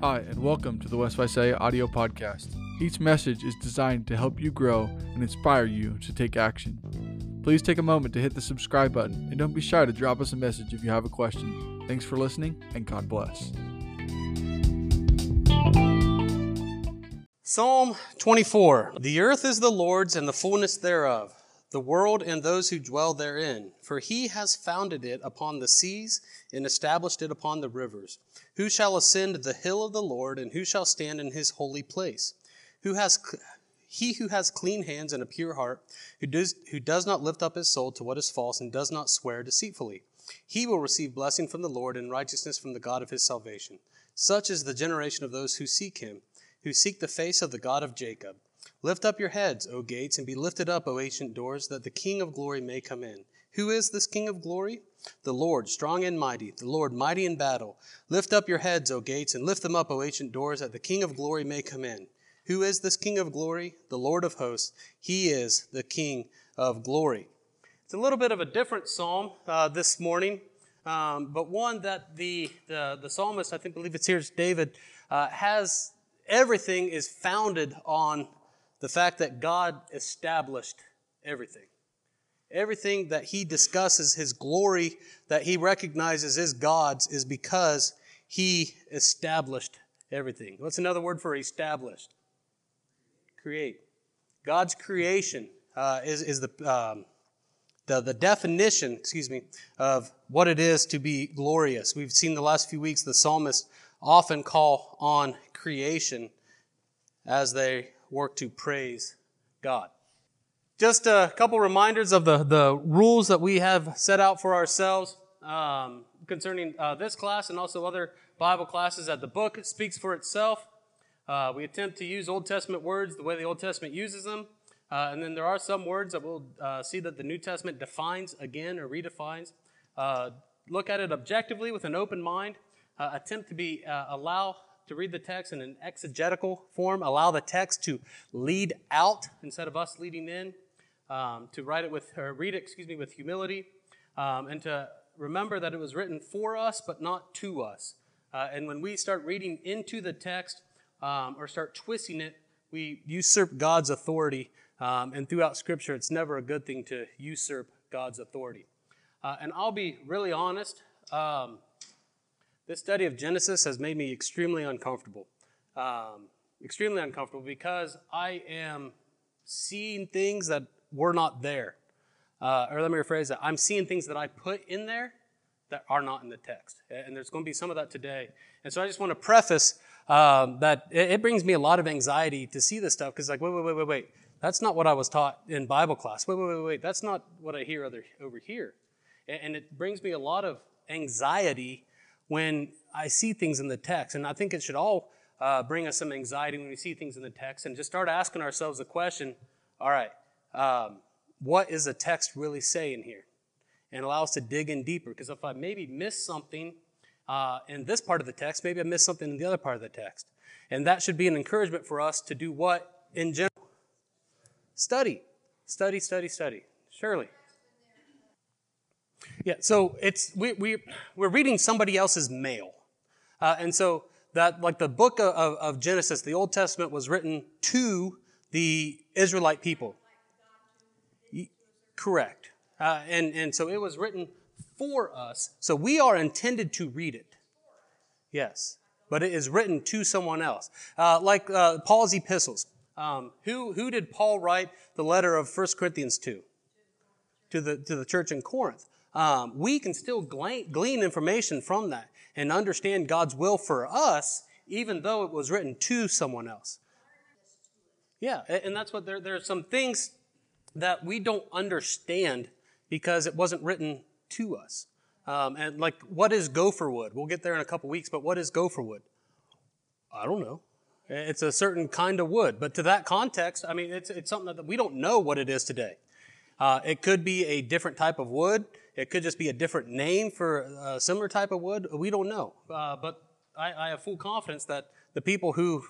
Hi, and welcome to the West Visalia audio podcast. Each message is designed to help you grow and inspire you to take action. Please take a moment to hit the subscribe button and don't be shy to drop us a message if you have a question. Thanks for listening and God bless. Psalm 24 The earth is the Lord's and the fullness thereof, the world and those who dwell therein. For he has founded it upon the seas and established it upon the rivers. Who shall ascend the hill of the Lord, and who shall stand in his holy place? Who has he who has clean hands and a pure heart, who does, who does not lift up his soul to what is false and does not swear deceitfully, he will receive blessing from the Lord and righteousness from the God of his salvation. Such is the generation of those who seek him, who seek the face of the God of Jacob. Lift up your heads, O gates, and be lifted up, O ancient doors, that the King of glory may come in. Who is this King of glory? The Lord, strong and mighty, the Lord, mighty in battle. Lift up your heads, O gates, and lift them up, O ancient doors, that the King of glory may come in. Who is this King of glory? The Lord of hosts. He is the King of glory. It's a little bit of a different psalm uh, this morning, um, but one that the, the, the, psalmist, I think, believe it's here, David, uh, has everything is founded on the fact that God established everything. Everything that he discusses, his glory that he recognizes is God's, is because he established everything. What's another word for established? create. God's creation uh, is, is the, um, the, the definition, excuse me, of what it is to be glorious. We've seen the last few weeks the psalmists often call on creation as they work to praise God. Just a couple reminders of the, the rules that we have set out for ourselves um, concerning uh, this class and also other Bible classes that the book speaks for itself. Uh, we attempt to use Old Testament words the way the Old Testament uses them. Uh, and then there are some words that we'll uh, see that the New Testament defines again or redefines. Uh, look at it objectively with an open mind. Uh, attempt to be allow to read the text in an exegetical form. Allow the text to lead out instead of us leading in. Um, to write it with or read it, excuse me, with humility, um, and to remember that it was written for us but not to us. and when we start reading into the text, um, or start twisting it, we usurp God's authority. Um, and throughout Scripture, it's never a good thing to usurp God's authority. Uh, and I'll be really honest. Um, this study of Genesis has made me extremely uncomfortable. Um, extremely uncomfortable because I am seeing things that were not there. Uh, or let me rephrase that. I'm seeing things that I put in there that are not in the text. And there's going to be some of that today. And so I just want to preface um, that it, brings me a lot of anxiety to see this stuff because, like, wait, wait, wait, wait, wait. That's not what I was taught in Bible class. Wait, wait, wait, wait. That's not what I hear other, over here. And it brings me a lot of anxiety when I see things in the text. And I think it should all uh, bring us some anxiety when we see things in the text and just start asking ourselves the question all right, um, what is the text really saying here? And allow us to dig in deeper. Because if I maybe miss something uh, in this part of the text, maybe I missed something in the other part of the text. And that should be an encouragement for us to do what in general? Study. Study, study, study. Surely. Yeah, so it's we, we, we're reading somebody else's mail. Uh, and so that like the book of, of Genesis, the Old Testament was written to the Israelite people. Correct. Uh, and, and so it was written for us. So we are intended to read it. Yes. But it is written to someone else. Uh, like uh, Paul's epistles. Um, who, who did Paul write the letter of 1 Corinthians to? To the, to the church in Corinth. Um, we can still glean, information from that and understand God's will for us, even though it was written to someone else. Yeah, and that's what there, there are some things that we don't understand because it wasn't written to us. Um, and like, what is gopher wood? We'll get there in a couple weeks, but what is gopher wood? I don't know. It's a certain kind of wood, but to that context, I mean, it's, it's something that we don't know what it is today. Uh, it could be a different type of wood. It could just be a different name for a similar type of wood. We don't know. Uh, but I, I, have full confidence that the people who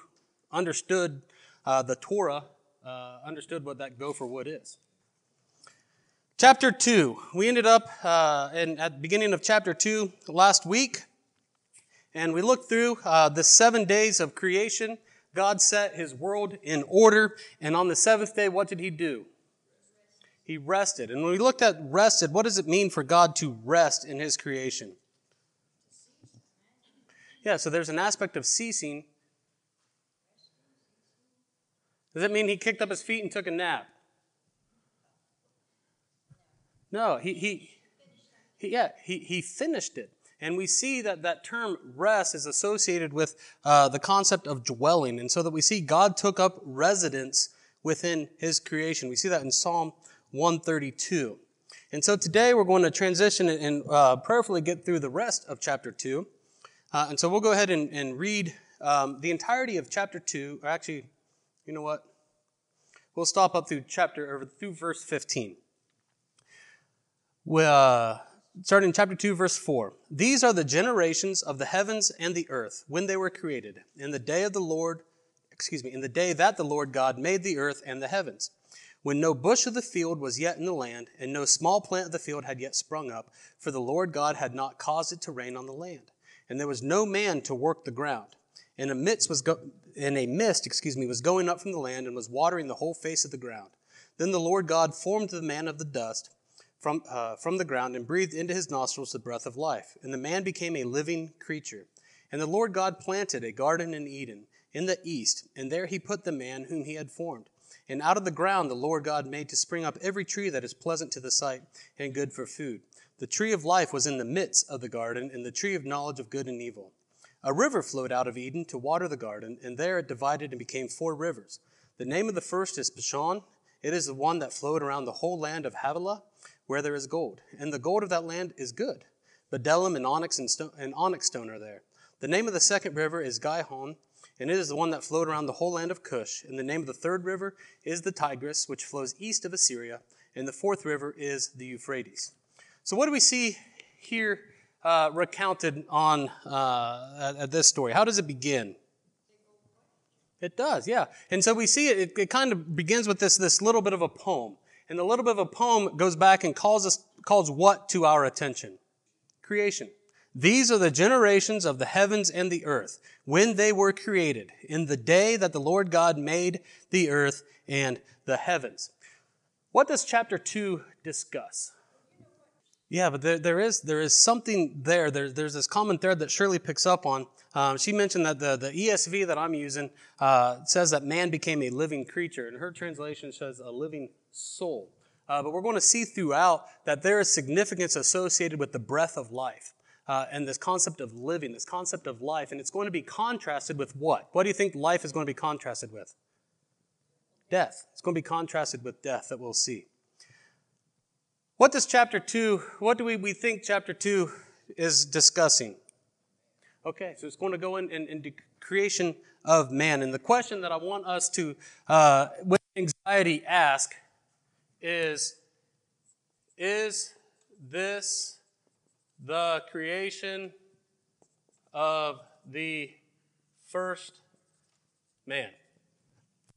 understood uh, the Torah uh, understood what that gopher wood is. Chapter 2. We ended up uh, in, at the beginning of chapter 2 last week. and we looked through uh, the seven days of creation. God set his world in order, and on the seventh day, what did he do? He rested. And when we looked at rested, what does it mean for God to rest in his creation? Yeah, so there's an aspect of ceasing. Does it mean he kicked up his feet and took a nap? No, he, he, he yeah, he, he finished it. And we see that that term rest is associated with uh, the concept of dwelling. And so that we see God took up residence within his creation. We see that in Psalm 132. And so today we're going to transition and uh, prayerfully get through the rest of chapter 2. Uh, and so we'll go ahead and, and read um, the entirety of chapter 2. Or actually, you know what? We'll stop up through chapter, or through verse 15. We, uh, starting in chapter 2, verse 4. These are the generations of the heavens and the earth when they were created, in the day of the Lord, excuse me, in the day that the Lord God made the earth and the heavens, when no bush of the field was yet in the land, and no small plant of the field had yet sprung up, for the Lord God had not caused it to rain on the land, and there was no man to work the ground. And a mist was go- and a mist, excuse me, was going up from the land and was watering the whole face of the ground. Then the Lord God formed the man of the dust from, uh, from the ground and breathed into his nostrils the breath of life. And the man became a living creature. And the Lord God planted a garden in Eden in the east, and there he put the man whom he had formed. And out of the ground the Lord God made to spring up every tree that is pleasant to the sight and good for food. The tree of life was in the midst of the garden, and the tree of knowledge of good and evil. A river flowed out of Eden to water the garden, and there it divided and became four rivers. The name of the first is Pishon. It is the one that flowed around the whole land of Havilah where there is gold. And the gold of that land is good. Bdellium and onyx and, stone, and onyx stone are there. The name of the second river is Gihon, and it is the one that flowed around the whole land of Cush. And the name of the third river is the Tigris, which flows east of Assyria. And the fourth river is the Euphrates. So, what do we see here uh, recounted on uh, at, at this story? How does it begin? It does, yeah. And so we see it, it, it, kind of begins with this, this little bit of a poem. And a little bit of a poem goes back and calls us, calls what to our attention? Creation. These are the generations of the heavens and the earth when they were created in the day that the Lord God made the earth and the heavens. What does chapter 2 discuss? Yeah, but there, there, is, there is something there. there. There's this common thread that Shirley picks up on. Um, she mentioned that the, the ESV that I'm using uh, says that man became a living creature, and her translation says a living soul. Uh, but we're going to see throughout that there is significance associated with the breath of life. Uh, and this concept of living, this concept of life, and it's going to be contrasted with what? What do you think life is going to be contrasted with? Death. It's going to be contrasted with death that we'll see. What does chapter 2, what do we, we think chapter 2 is discussing? Okay, so it's going to go in, in, into creation of man. And the question that I want us to, uh, with anxiety, ask is Is this the creation of the first man?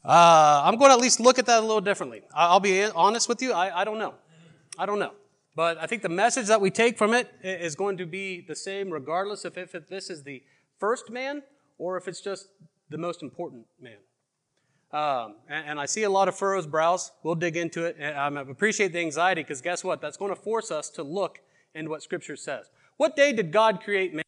Uh, I'm going to at least look at that a little differently. I'll be honest with you, I, I don't know. I don't know. But I think the message that we take from it is going to be the same regardless of if this is the first man or if it's just the most important man. Um, and, and, I see a lot of furrows brows. We'll dig into it. And I appreciate the anxiety because guess what? That's going to force us to look into what Scripture says. What day did God create man?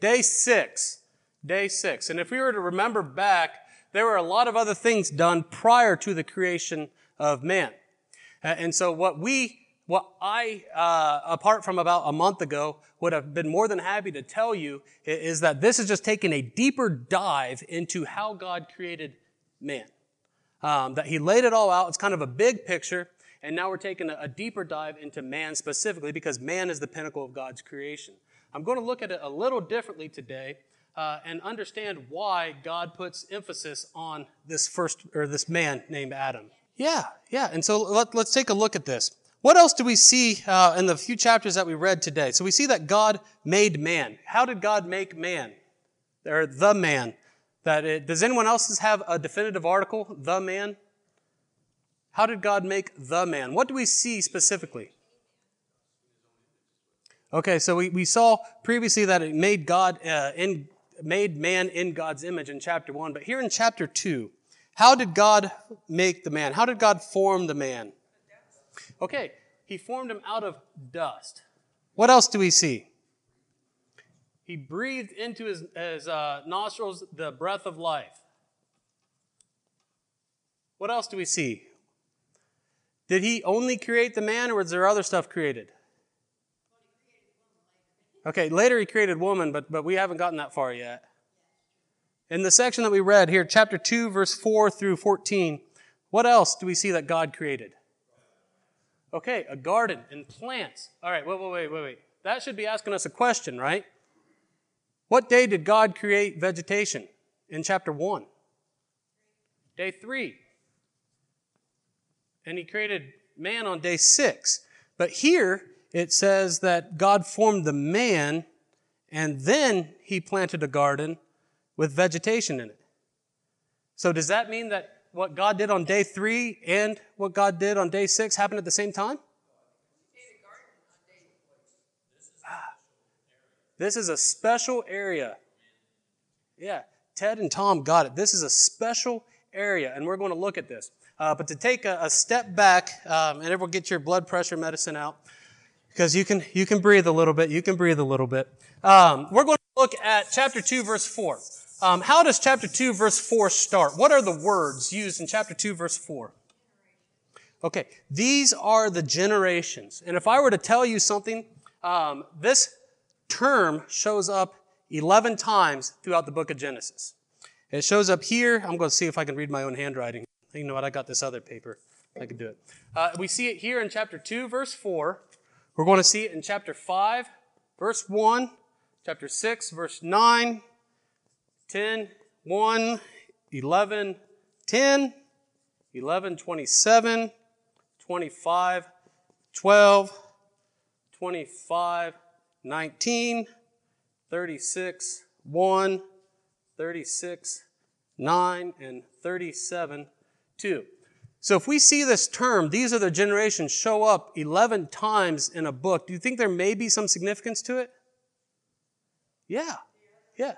Day six. Day six. And if we were to remember back, there were a lot of other things done prior to the creation of man. And so what we what I, uh, apart from about a month ago, would have been more than happy to tell you is that this is just taking a deeper dive into how God created man. Um, that He laid it all out. It's kind of a big picture, and now we're taking a, a deeper dive into man specifically because man is the pinnacle of God's creation. I'm going to look at it a little differently today uh, and understand why God puts emphasis on this first or this man named Adam. Yeah, yeah. And so let, us take a look at this. What else do we see uh, in the few chapters that we read today? So we see that God made man. How did God make man? Or the man. That it, does anyone else have a definitive article? The man. How did God make the man? What do we see specifically? Okay, so we, we saw previously that it made God uh, in made man in God's image in chapter one, but here in chapter two, how did God make the man? How did God form the man? Okay, he formed him out of dust. What else do we see? He breathed into his, his uh, nostrils the breath of life. What else do we see? Did he only create the man, or was there other stuff created? Okay, later he created woman, but, but we haven't gotten that far yet. In the section that we read here, chapter 2, verse 4 through 14, what else do we see that God created? Okay, a garden and plants. All right, wait, wait, wait, wait, wait. That should be asking us a question, right? What day did God create vegetation? In chapter 1. Day 3. And he created man on day 6. But here it says that God formed the man and then he planted a garden with vegetation in it. So does that mean that what God did on day 3 and what God did on day 6 happened at the same time? This is a special area. Yeah, Ted and Tom got it. This is a special area, and we're going to look at this. Uh, but to take a, a step back, um, and everyone get your blood pressure medicine out, because you can you can breathe a little bit. You can breathe a little bit. Um, we're going to look at chapter two, verse four. Um, how does chapter two, verse four start? What are the words used in chapter two, verse four? Okay, these are the generations. And if I were to tell you something, um, this term shows up 11 times throughout the book of Genesis. It shows up here. I'm going to see if I can read my own handwriting. You know what? I got this other paper. I can do it. Uh, we see it here in chapter 2, verse 4. We're going to see it in chapter 5, verse 1, chapter 6, verse 9, 10, 1, 11, 10, 11, 27, 25, 12, 25, 19, 36, 1, 36, 9, and 37, 2. So if we see this term, these are the generations, show up 11 times in a book, do you think there may be some significance to it? Yeah. Yeah.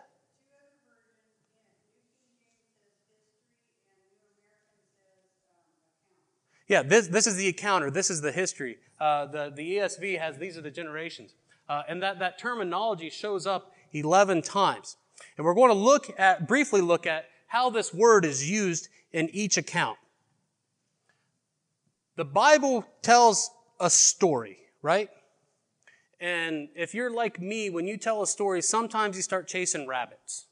Yeah, this, this is the encounter. This is the history. Uh, the, the ESV has these are the generations. Uh, and that, that terminology shows up 11 times. And we're going to look at, briefly look at how this word is used in each account. The Bible tells a story, right? And if you're like me, when you tell a story, sometimes you start chasing rabbits.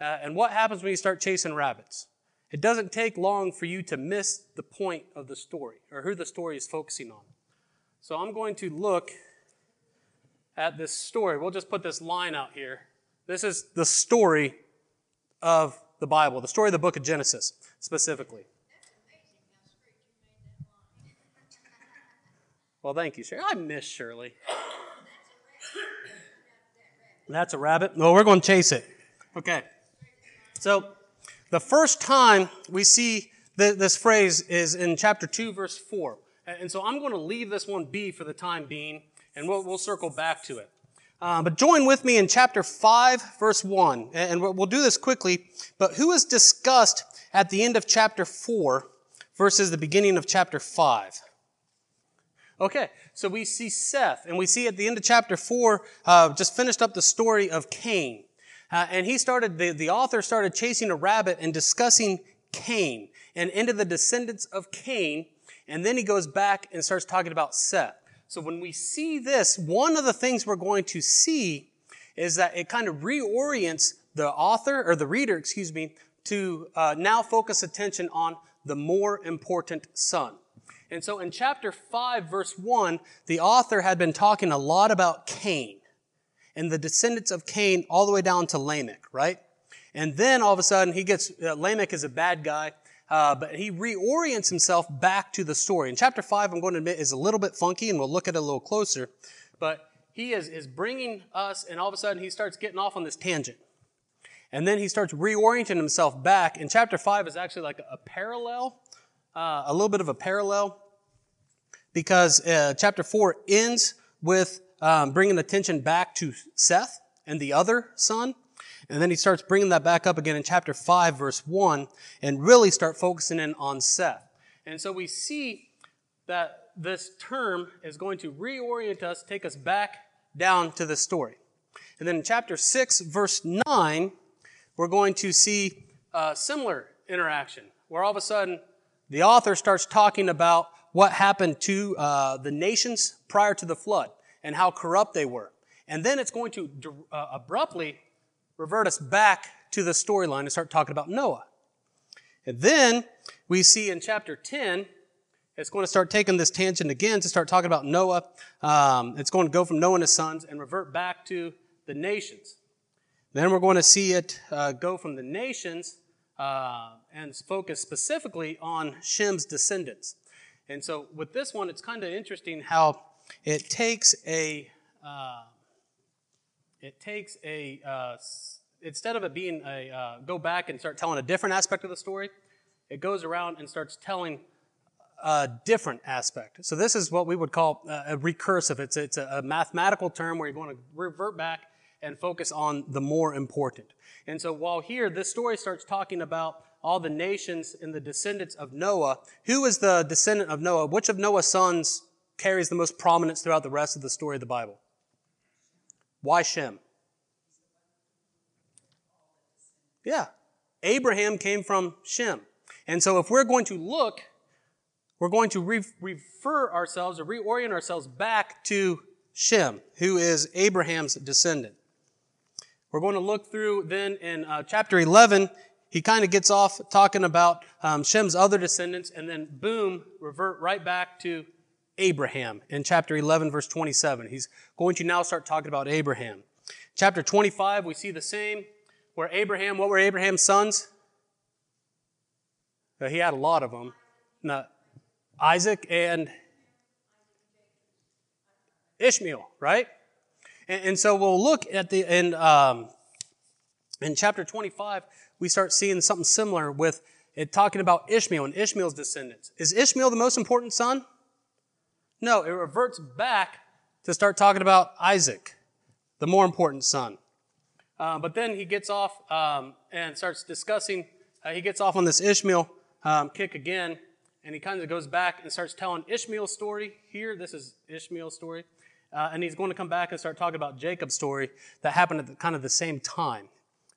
Uh, and what happens when you start chasing rabbits? It doesn't take long for you to miss the point of the story or who the story is focusing on. So I'm going to look at this story. We'll just put this line out here. This is the story of the Bible, the story of the book of Genesis specifically. Well, thank you, Shirley. I miss Shirley. That's a rabbit. No, we're going to chase it. Okay. So, the first time we see this phrase is in chapter 2, verse 4. And so I'm going to leave this one be for the time being, and we'll, we'll circle back to it. Uh, but join with me in chapter 5, verse 1. And we'll do this quickly. But who is discussed at the end of chapter 4 versus the beginning of chapter 5? Okay, so we see Seth, and we see at the end of chapter 4, uh, just finished up the story of Cain. Uh, and he started, the, the author started chasing a rabbit and discussing Cain and into the descendants of Cain. And then he goes back and starts talking about Seth. So when we see this, one of the things we're going to see is that it kind of reorients the author, or the reader, excuse me, to uh, now focus attention on the more important son. And so in chapter 5, verse 1, the author had been talking a lot about Cain and the descendants of Cain all the way down to Lamech, right? And then all of a sudden he gets, uh, Lamech is a bad guy, uh, but he reorients himself back to the story. In chapter 5, I'm going to admit, is a little bit funky and we'll look at it a little closer. But he is, is bringing us, and all of a sudden he starts getting off on this tangent. And then he starts reorienting himself back. And chapter 5 is actually like a parallel uh, a little bit of a parallel because uh, chapter 4 ends with um, bringing attention back to Seth and the other son. And then he starts bringing that back up again in chapter 5, verse 1, and really start focusing in on Seth. And so we see that this term is going to reorient us, take us back down to the story. And then in chapter 6, verse 9, we're going to see a similar interaction where all of a sudden the author starts talking about what happened to uh, the nations prior to the flood and how corrupt they were. And then it's going to uh, abruptly revert us back to the storyline and start talking about Noah. And then we see in chapter 10, it's going to start taking this tangent again to start talking about Noah. Um, it's going to go from Noah and his sons and revert back to the nations. Then we're going to see it uh, go from the nations uh, and focus specifically on Shem's descendants. And so with this one, it's kind of interesting how it takes a uh, it takes a uh, instead of it being a uh, go back and start telling a different aspect of the story, it goes around and starts telling a different aspect. So this is what we would call a recursive. It's it's a mathematical term where you're going to revert back and focus on the more important. And so while here this story starts talking about all the nations and the descendants of Noah, who is the descendant of Noah? Which of Noah's sons carries the most prominence throughout the rest of the story of the Bible? Why Shem? Yeah. Abraham came from Shem. And so if we're going to look, we're going to re- refer ourselves or reorient ourselves back to Shem, who is Abraham's descendant. We're going to look through then in uh, chapter 11. He kind of gets off talking about um, Shem's other descendants, and then boom, revert right back to Abraham in chapter 11, verse 27. He's going to now start talking about Abraham. Chapter 25, we see the same, where Abraham, what were Abraham's sons? Uh, he had a lot of them. Not Isaac and Ishmael, right? And, and, so we'll look at the in um, in chapter 25, we start seeing something similar with it talking about Ishmael and Ishmael's descendants. Is Ishmael the most important son? No, it reverts back to start talking about Isaac, the more important son. Uh, but then he gets off um, and starts discussing, uh, he gets off on this Ishmael um, kick again, and he kind of goes back and starts telling Ishmael's story. Here, this is Ishmael's story. Uh, and he's going to come back and start talking about Jacob's story that happened at the, kind of the same time,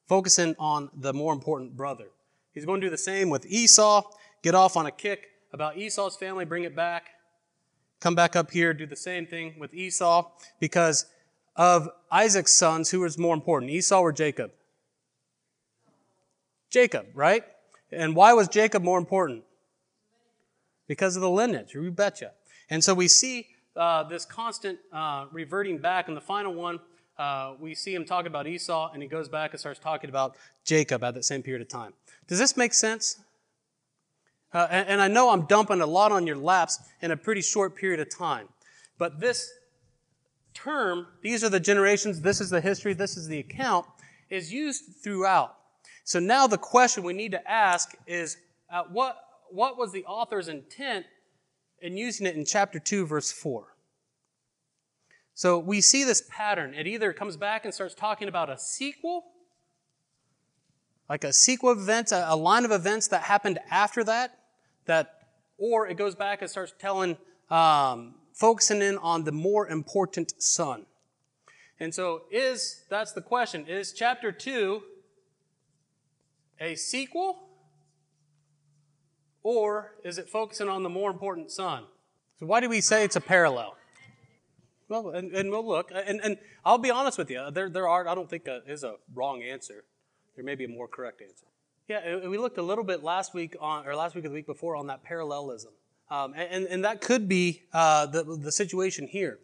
focusing on the more important brother. He's going to do the same with Esau, get off on a kick about Esau's family, bring it back, come back up here, do the same thing with Esau, because of Isaac's sons, who was more important, Esau or Jacob? Jacob, right? And why was Jacob more important? Because of the lineage, you betcha. And so we see uh, this constant uh, reverting back. In the final one, uh, we see him talking about Esau, and he goes back and starts talking about Jacob at that same period of time. Does this make sense? Uh, and, and I know I'm dumping a lot on your laps in a pretty short period of time. But this term, these are the generations, this is the history, this is the account, is used throughout. So now the question we need to ask is uh, what, what was the author's intent in using it in chapter 2, verse 4? So we see this pattern. It either comes back and starts talking about a sequel like a sequel of events, a, line of events that happened after that, that, or it goes back and starts telling, um, focusing in on the more important son. And so is, that's the question, is chapter 2 a sequel? Or is it focusing on the more important son? So why do we say it's a parallel? Well, and, and we'll look. And, and I'll be honest with you, there, there are, I don't think there is a wrong answer. There may be a more correct answer. Yeah, we looked a little bit last week on, or last week or the week before on that parallelism. Um, and, and that could be uh, the, the situation here.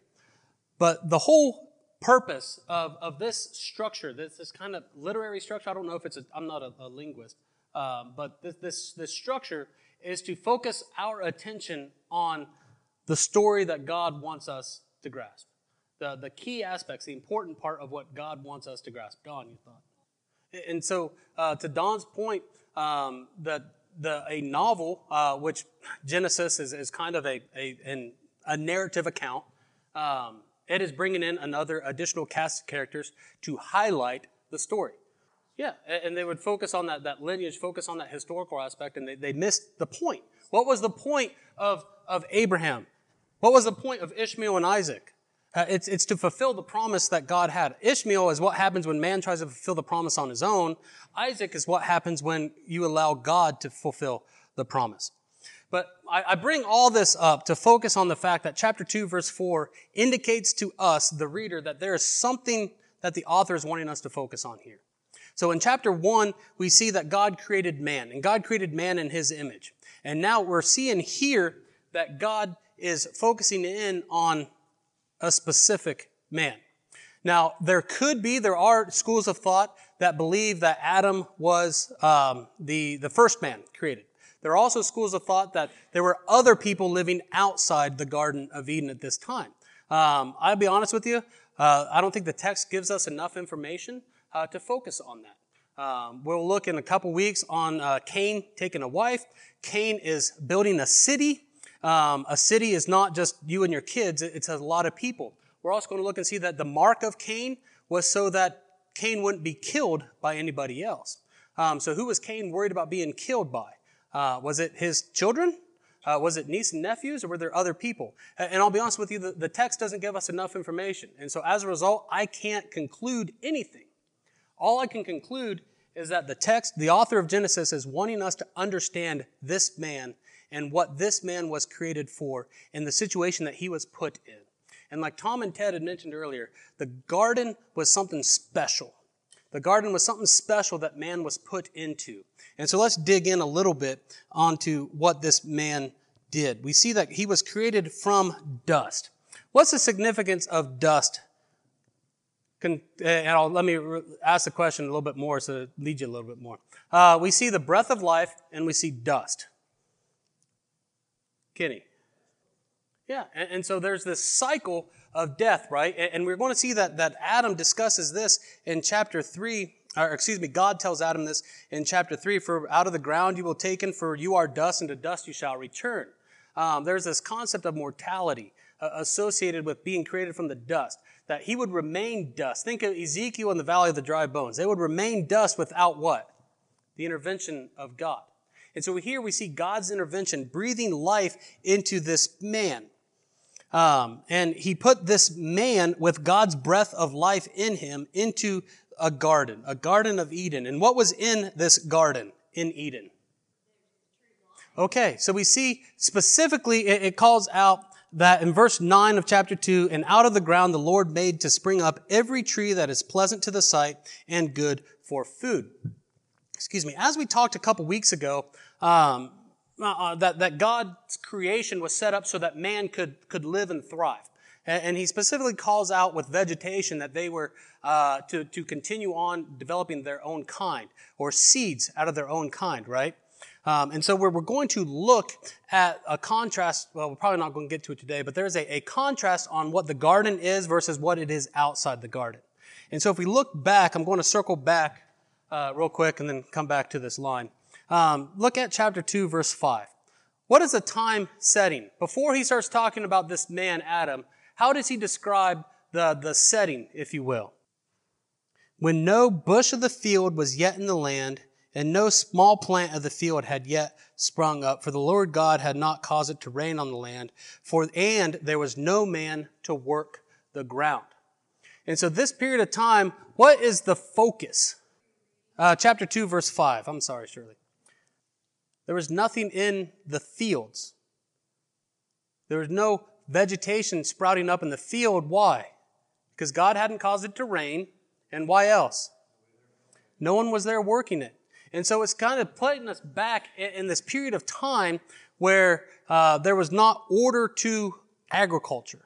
But the whole purpose of, of this structure, this, this kind of literary structure, I don't know if it's a, I'm not a, a linguist, um, but this, this, this structure is to focus our attention on the story that God wants us to grasp. The, the key aspects, the important part of what God wants us to grasp. Don, you thought? And so, uh, to Don's point, um, that the, a novel, uh, which Genesis is, is kind of a, a, an, a narrative account, um, It is bringing in another additional cast of characters to highlight the story. Yeah, and they would focus on that, that lineage, focus on that historical aspect, and they, they missed the point. What was the point of, of Abraham? What was the point of Ishmael and Isaac? Uh, it's, it's to fulfill the promise that God had. Ishmael is what happens when man tries to fulfill the promise on his own. Isaac is what happens when you allow God to fulfill the promise. But I, I bring all this up to focus on the fact that chapter 2, verse 4 indicates to us, the reader, that there is something that the author is wanting us to focus on here. So in chapter 1, we see that God created man, and God created man in his image. And now we're seeing here that God is focusing in on a specific man. Now, there could be, there are schools of thought that believe that Adam was um, the, the first man created. There are also schools of thought that there were other people living outside the Garden of Eden at this time. Um, I'll be honest with you, uh, I don't think the text gives us enough information uh, to focus on that. Um, we'll look in a couple weeks on uh, Cain taking a wife. Cain is building a city. Um, a city is not just you and your kids, it's a lot of people. We're also going to look and see that the mark of Cain was so that Cain wouldn't be killed by anybody else. Um, so who was Cain worried about being killed by? Uh, was it his children? Uh, was it niece and nephews, or were there other people? And I'll be honest with you, the, the text doesn't give us enough information. And so as a result, I can't conclude anything all I can conclude is that the text, the author of Genesis is wanting us to understand this man and what this man was created for and the situation that he was put in. And like Tom and Ted had mentioned earlier, the garden was something special. The garden was something special that man was put into. And so let's dig in a little bit onto what this man did. We see that he was created from dust. What's the significance of dust and I'll, let me ask the question a little bit more so it leads you a little bit more. Uh, we see the breath of life and we see dust. Kenny. Yeah, and, and, so there's this cycle of death, right? And, and we're going to see that, that Adam discusses this in chapter 3, or excuse me, God tells Adam this in chapter 3 For out of the ground you will taken, for you are dust, and to dust you shall return. Um, there's this concept of mortality uh, associated with being created from the dust that he would remain dust. Think of Ezekiel in the valley of the dry bones. They would remain dust without what? The intervention of God. And so here we see God's intervention, breathing life into this man. Um, and he put this man with God's breath of life in him into a garden, a garden of Eden. And what was in this garden in Eden? Okay, so we see specifically it, it calls out that in verse 9 of chapter 2, and out of the ground the Lord made to spring up every tree that is pleasant to the sight and good for food. Excuse me. As we talked a couple weeks ago, um, uh, uh that, that God's creation was set up so that man could, could live and thrive. And, and he specifically calls out with vegetation that they were uh, to, to continue on developing their own kind, or seeds out of their own kind, right? Um, and so we're, we're going to look at a contrast. Well, we're probably not going to get to it today, but there's a, a contrast on what the garden is versus what it is outside the garden. And so if we look back, I'm going to circle back uh, real quick and then come back to this line. Um, look at chapter 2, verse 5. What is the time setting? Before he starts talking about this man, Adam, how does he describe the, the setting, if you will? When no bush of the field was yet in the land, and no small plant of the field had yet sprung up, for the Lord God had not caused it to rain on the land, for and there was no man to work the ground. And so this period of time, what is the focus? Uh, chapter 2, verse 5. I'm sorry, Shirley. There was nothing in the fields. There was no vegetation sprouting up in the field. Why? Because God hadn't caused it to rain. And why else? No one was there working it. And so it's kind of putting us back in, this period of time where uh, there was not order to agriculture.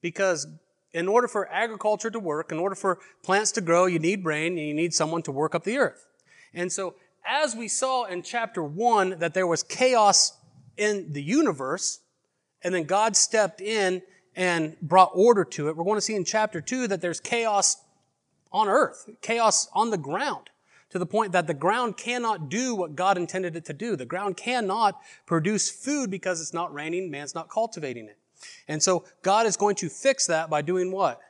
Because in order for agriculture to work, in order for plants to grow, you need rain and you need someone to work up the earth. And so, as we saw in chapter one, that there was chaos in the universe, and then God stepped in and brought order to it, we're going to see in chapter two that there's chaos on earth, chaos on the ground to the point that the ground cannot do what God intended it to do. The ground cannot produce food because it's not raining, man's not cultivating it. And so God is going to fix that by doing what?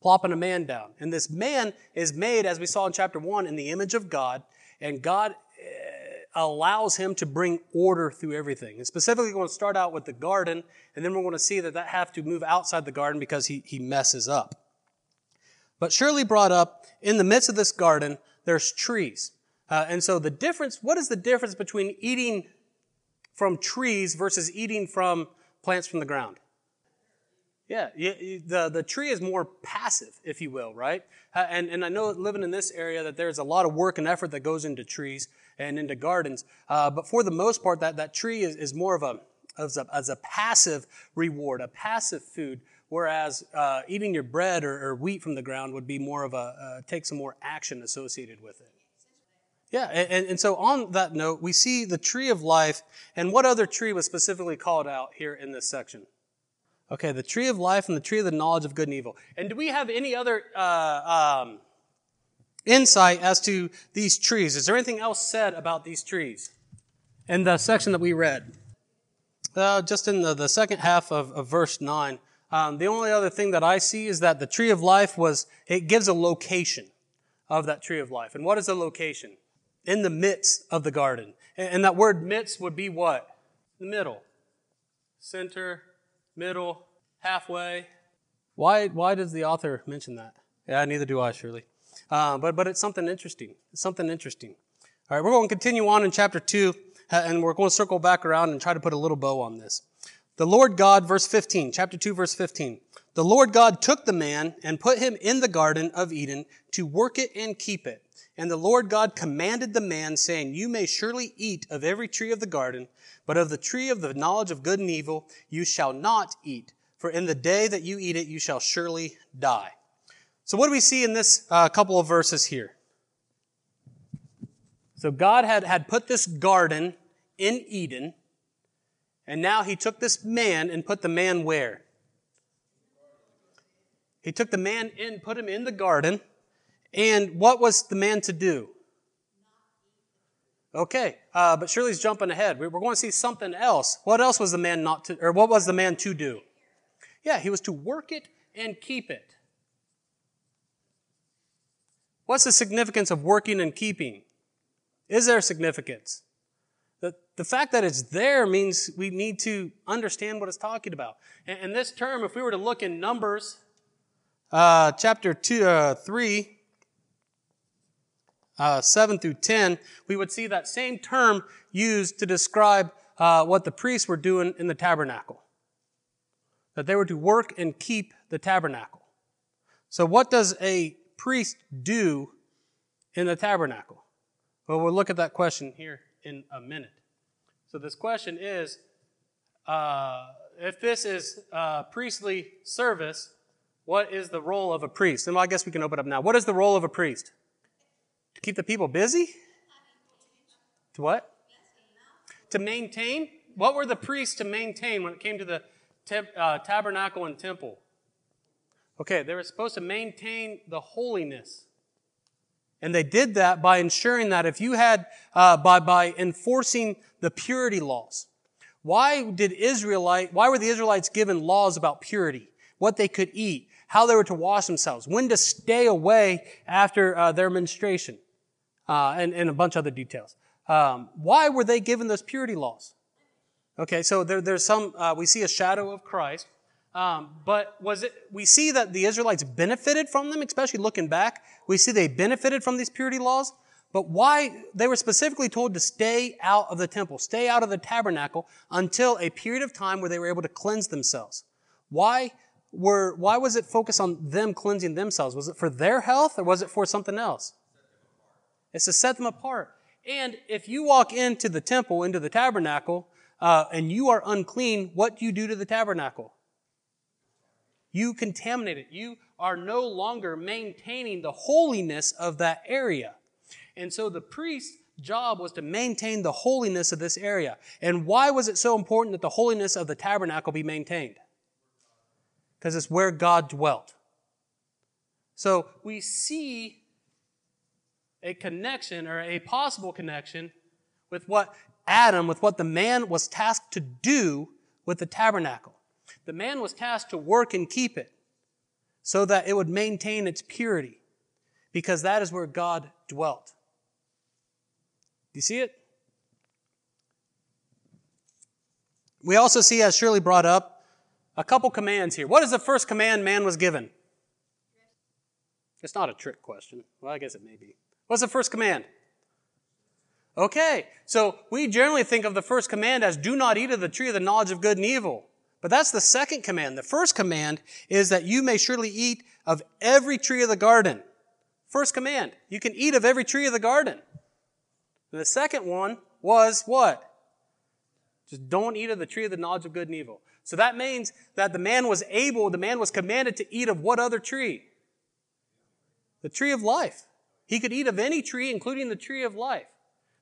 Plopping a man down. And this man is made, as we saw in chapter 1, in the image of God, and God eh, allows him to bring order through everything. And specifically, we're going to start out with the garden, and then we're going to see that that have to move outside the garden because he, he messes up. But Shirley brought up, in the midst of this garden, there's trees. Uh, and so the difference, what is the difference between eating from trees versus eating from plants from the ground? Yeah, the, the tree is more passive, if you will, right? Uh, and, and I know living in this area that there's a lot of work and effort that goes into trees and into gardens. Uh, but for the most part, that, that tree is, is more of a as, a, as a passive reward, a passive food, whereas uh, eating your bread or, or, wheat from the ground would be more of a, uh, take some more action associated with it. Yeah, and, and so on that note, we see the tree of life, and what other tree was specifically called out here in this section? Okay, the tree of life and the tree of the knowledge of good and evil. And do we have any other uh, um, insight as to these trees? Is there anything else said about these trees in the section that we read? Uh, just in the, the second half of, of verse 9. Um, the only other thing that I see is that the tree of life was, it gives a location of that tree of life. And what is the location? In the midst of the garden. And, that word midst would be what? The middle. Center, middle, halfway. Why, why does the author mention that? Yeah, neither do I, surely. Uh, but, but it's something interesting. It's something interesting. All right, we're going to continue on in chapter 2, and we're going to circle back around and try to put a little bow on this. The Lord God, verse 15, chapter 2, verse 15. The Lord God took the man and put him in the garden of Eden to work it and keep it. And the Lord God commanded the man, saying, You may surely eat of every tree of the garden, but of the tree of the knowledge of good and evil you shall not eat, for in the day that you eat it you shall surely die. So, what do we see in this uh, couple of verses here? So, God had, had put this garden in Eden, and now he took this man and put the man where? He took the man in, put him in the garden, and what was the man to do? Okay, uh, but Shirley's jumping ahead. We're going to see something else. What else was the man not to, or what was the man to do? Yeah, he was to work it and keep it. What's the significance of working and keeping? Is there significance? The, fact that it's there means we need to understand what it's talking about. And, and this term, if we were to look in Numbers, uh, chapter two, uh, 3, uh, 7 through 10, we would see that same term used to describe uh, what the priests were doing in the tabernacle. That they were to work and keep the tabernacle. So, what does a priest do in the tabernacle? Well, we'll look at that question here in a minute. So, this question is uh, if this is priestly service, what is the role of a priest? And well, I guess we can open up now. What is the role of a priest? To keep the people busy? To what? To maintain? What were the priests to maintain when it came to the uh, tabernacle and temple? Okay, they were supposed to maintain the holiness. And they did that by ensuring that if you had, uh, by, by enforcing the purity laws. Why did Israelite, why were the Israelites given laws about purity? What they could eat, how they were to wash themselves, when to stay away after uh, their menstruation, uh, and, and a bunch of other details. Um, why were they given those purity laws? Okay, so there, there's some, uh, we see a shadow of Christ. Um, but was it, we see that the Israelites benefited from them, especially looking back. We see they benefited from these purity laws. But why? They were specifically told to stay out of the temple, stay out of the tabernacle until a period of time where they were able to cleanse themselves. Why? were, why was it focused on them cleansing themselves? Was it for their health or was it for something else? It's to set them apart. And if you walk into the temple, into the tabernacle, uh, and you are unclean, what do you do to the tabernacle? You contaminate it. You are no longer maintaining the holiness of that area. And so the priest's job was to maintain the holiness of this area. And why was it so important that the holiness of the tabernacle be maintained? because it's where God dwelt. So we see a connection or a possible connection with what Adam, with what the man was tasked to do with the tabernacle. The man was tasked to work and keep it so that it would maintain its purity because that is where God dwelt. Do you see it? We also see, as Shirley brought up, a couple commands here. What is the first command man was given? It's not a trick question. Well, I guess it may be. What's the first command? Okay, so we generally think of the first command as do not eat of the tree of the knowledge of good and evil. But that's the second command. The first command is that you may surely eat of every tree of the garden. First command, you can eat of every tree of the garden. And the second one was what? Just don't eat of the tree of the knowledge of good and evil. So that means that the man was able, the man was commanded to eat of what other tree? The tree of life. He could eat of any tree, including the tree of life.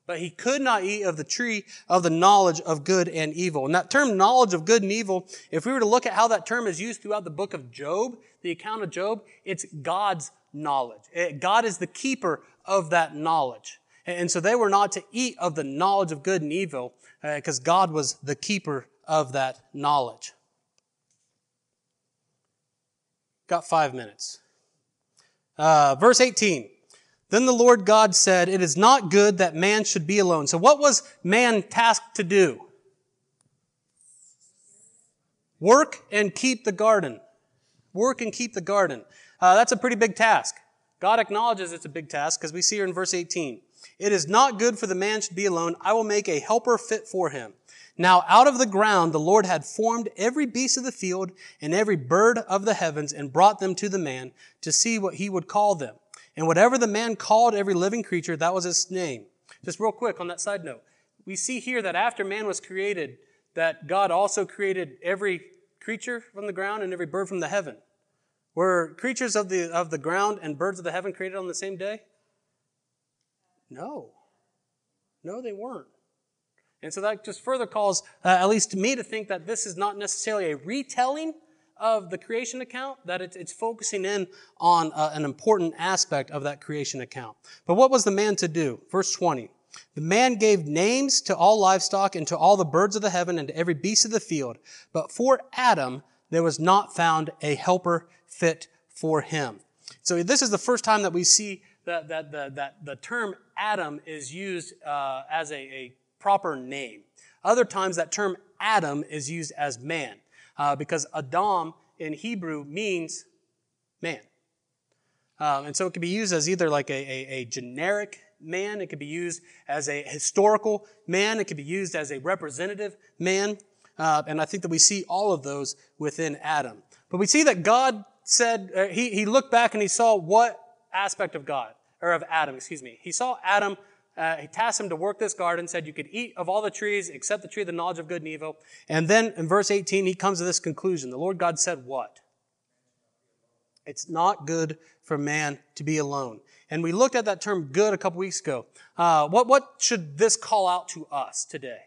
But he could not eat of the tree of the knowledge of good and evil. And that term knowledge of good and evil, if we were to look at how that term is used throughout the book of Job, the account of Job, it's God's knowledge. God is the keeper of that knowledge. And so they were not to eat of the knowledge of good and evil because uh, God was the keeper of that knowledge. Got five minutes. Uh, verse 18. Then the Lord God said, It is not good that man should be alone. So what was man tasked to do? Work and keep the garden. Work and keep the garden. Uh, that's a pretty big task. God acknowledges it's a big task because we see here in verse 18. It is not good for the man should be alone. I will make a helper fit for him. Now out of the ground the Lord had formed every beast of the field and every bird of the heavens and brought them to the man to see what he would call them. And whatever the man called every living creature, that was its name. Just real quick on that side note. We see here that after man was created, that God also created every creature from the ground and every bird from the heaven. Were creatures of the, of the ground and birds of the heaven created on the same day? No. No, they weren't. And so that just further calls, uh, at least to me, to think that this is not necessarily a retelling of the creation account, that it's, it's focusing in on uh, an important aspect of that creation account. But what was the man to do? Verse 20. The man gave names to all livestock and to all the birds of the heaven and to every beast of the field. But for Adam, there was not found a helper fit for him. So this is the first time that we see that, that, that, that the term Adam is used uh, as a, a, proper name. Other times that term Adam is used as man uh, because Adam in Hebrew means man. Um, and so it can be used as either like a, a, a generic man, it could be used as a historical man, it could be used as a representative man. Uh, and I think that we see all of those within Adam. But we see that God said, uh, he, he looked back and he saw what aspect of God? or of Adam, excuse me. He saw Adam, uh, he tasked him to work this garden, said you could eat of all the trees except the tree of the knowledge of good and evil. And then in verse 18, he comes to this conclusion. The Lord God said what? It's not good for man to be alone. And we looked at that term good a couple weeks ago. Uh, what, what should this call out to us today?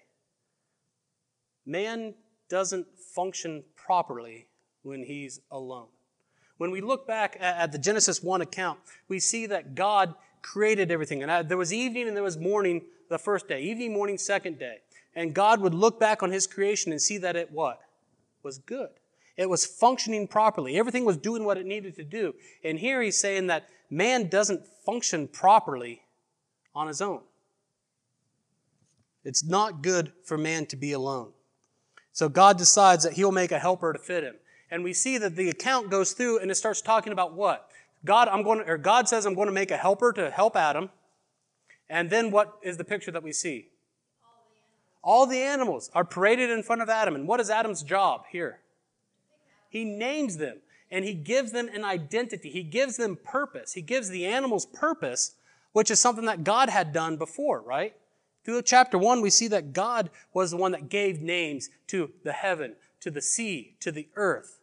Man doesn't function properly when he's alone. When we look back at the Genesis 1 account, we see that God created everything. And uh, there was evening and there was morning the first day, evening, morning, second day. And God would look back on his creation and see that it what? Was good. It was functioning properly. Everything was doing what it needed to do. And here he's saying that man doesn't function properly on his own. It's not good for man to be alone. So God decides that he'll make a helper to fit him and we see that the account goes through and it starts talking about what? God, I'm going to, or God says I'm going to make a helper to help Adam. And then what is the picture that we see? All the animals are paraded in front of Adam. And what is Adam's job here? He names them and he gives them an identity. He gives them purpose. He gives the animals purpose, which is something that God had done before, right? Through chapter one, we see that God was the one that gave names to the heaven, to the sea, to the earth.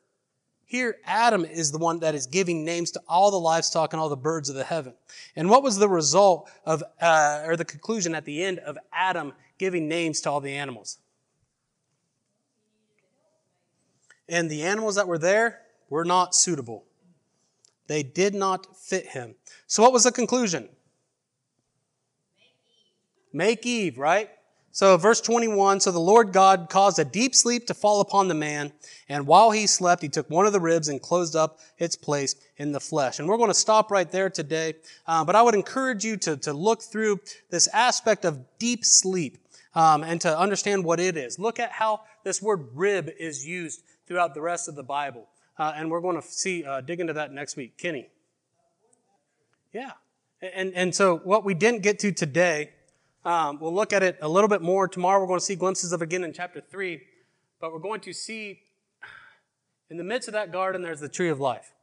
Here, Adam is the one that is giving names to all the livestock and all the birds of the heaven. And what was the result of, uh, or the conclusion at the end of Adam giving names to all the animals? And the animals that were there were not suitable. They did not fit him. So what was the conclusion? Make Eve, Make Eve right? So, verse 21 So the Lord God caused a deep sleep to fall upon the man, and while he slept, he took one of the ribs and closed up its place in the flesh. And we're going to stop right there today. Uh, but I would encourage you to, to look through this aspect of deep sleep um, and to understand what it is. Look at how this word rib is used throughout the rest of the Bible. Uh, and we're going to see, uh, dig into that next week. Kenny. Yeah. And, and so what we didn't get to today, um, we'll look at it a little bit more. Tomorrow we're going to see glimpses of again in chapter 3. But we're going to see in the midst of that garden, there's the tree of life.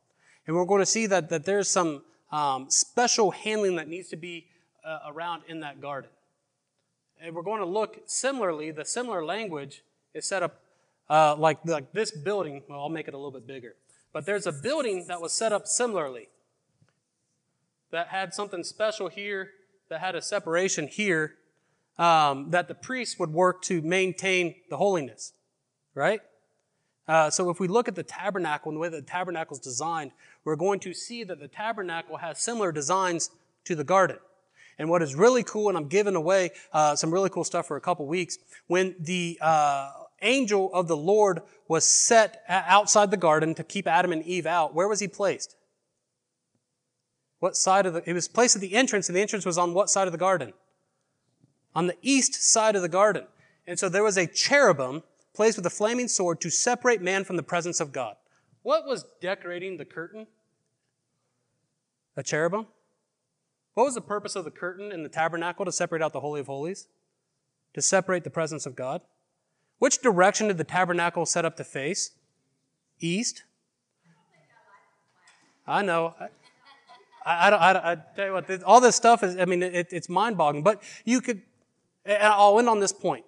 And we're going to see that, that there's some um, special handling that needs to be uh, around in that garden. And we're going to look similarly, the similar language is set up uh, like, like this building. Well, I'll make it a little bit bigger. But there's a building that was set up similarly that had something special here, that had a separation here, um, that the priest would work to maintain the holiness, right? Uh, so if we look at the tabernacle and the way the tabernacle is designed, we're going to see that the tabernacle has similar designs to the garden. And what is really cool, and I'm giving away uh, some really cool stuff for a couple weeks, when the uh, angel of the Lord was set outside the garden to keep Adam and Eve out, where was he placed? What side of the, he was placed at the entrance, and the entrance was on what side of the garden? On the east side of the garden. And so there was a cherubim placed with a flaming sword to separate man from the presence of God. What was decorating the curtain? A cherubim? What was the purpose of the curtain in the tabernacle to separate out the Holy of Holies? To separate the presence of God? Which direction did the tabernacle set up to face? East? I know. I, I, I, I tell you what, all this stuff is, I mean, it, it's mind boggling. But you could, and I'll end on this point.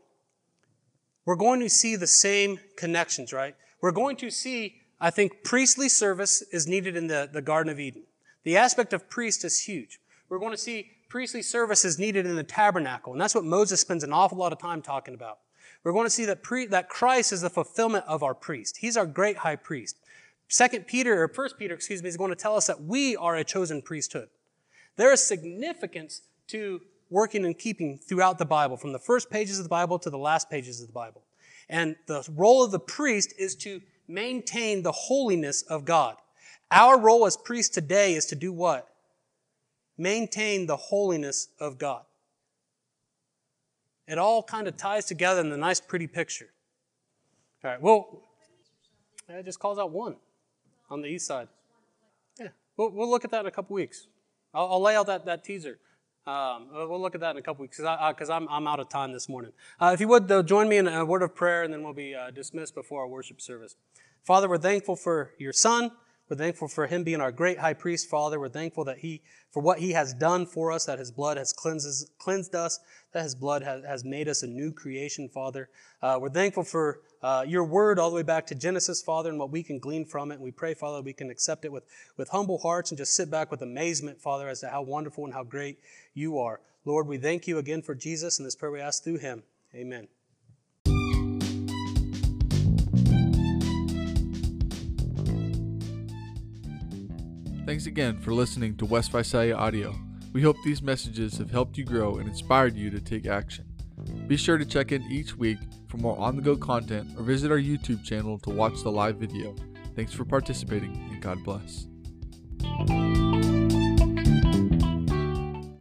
We're going to see the same connections, right? We're going to see, I think, priestly service is needed in the, the Garden of Eden. The aspect of priest is huge. We're going to see priestly service is needed in the tabernacle. And that's what Moses spends an awful lot of time talking about. We're going to see that, pre, that Christ is the fulfillment of our priest. He's our great high priest. Second Peter, or First Peter, excuse me, is going to tell us that we are a chosen priesthood. There is significance to working and keeping throughout the Bible, from the first pages of the Bible to the last pages of the Bible. And the role of the priest is to maintain the holiness of God. Our role as priests today is to do what? Maintain the holiness of God. It all kind of ties together in a nice, pretty picture. All right, well, it just calls out one on the east side. Yeah, we'll, we'll look at that in a couple weeks. I'll, I'll lay out that, that teaser. Um, we'll look at that in a couple weeks because I'm, I'm out of time this morning. Uh, if you would, though, join me in a word of prayer and then we'll be uh, dismissed before our worship service. Father, we're thankful for your son. We're thankful for him being our great high priest, Father. We're thankful that he, for what he has done for us, that his blood has cleanses, cleansed us, that his blood has, has made us a new creation, Father. Uh, we're thankful for uh, your word all the way back to Genesis, Father, and what we can glean from it. And we pray, Father, we can accept it with, with humble hearts and just sit back with amazement, Father, as to how wonderful and how great you are. Lord, we thank you again for Jesus, and this prayer we ask through him. Amen. Thanks again for listening to West Visalia Audio. We hope these messages have helped you grow and inspired you to take action. Be sure to check in each week for more on the go content or visit our YouTube channel to watch the live video. Thanks for participating and God bless.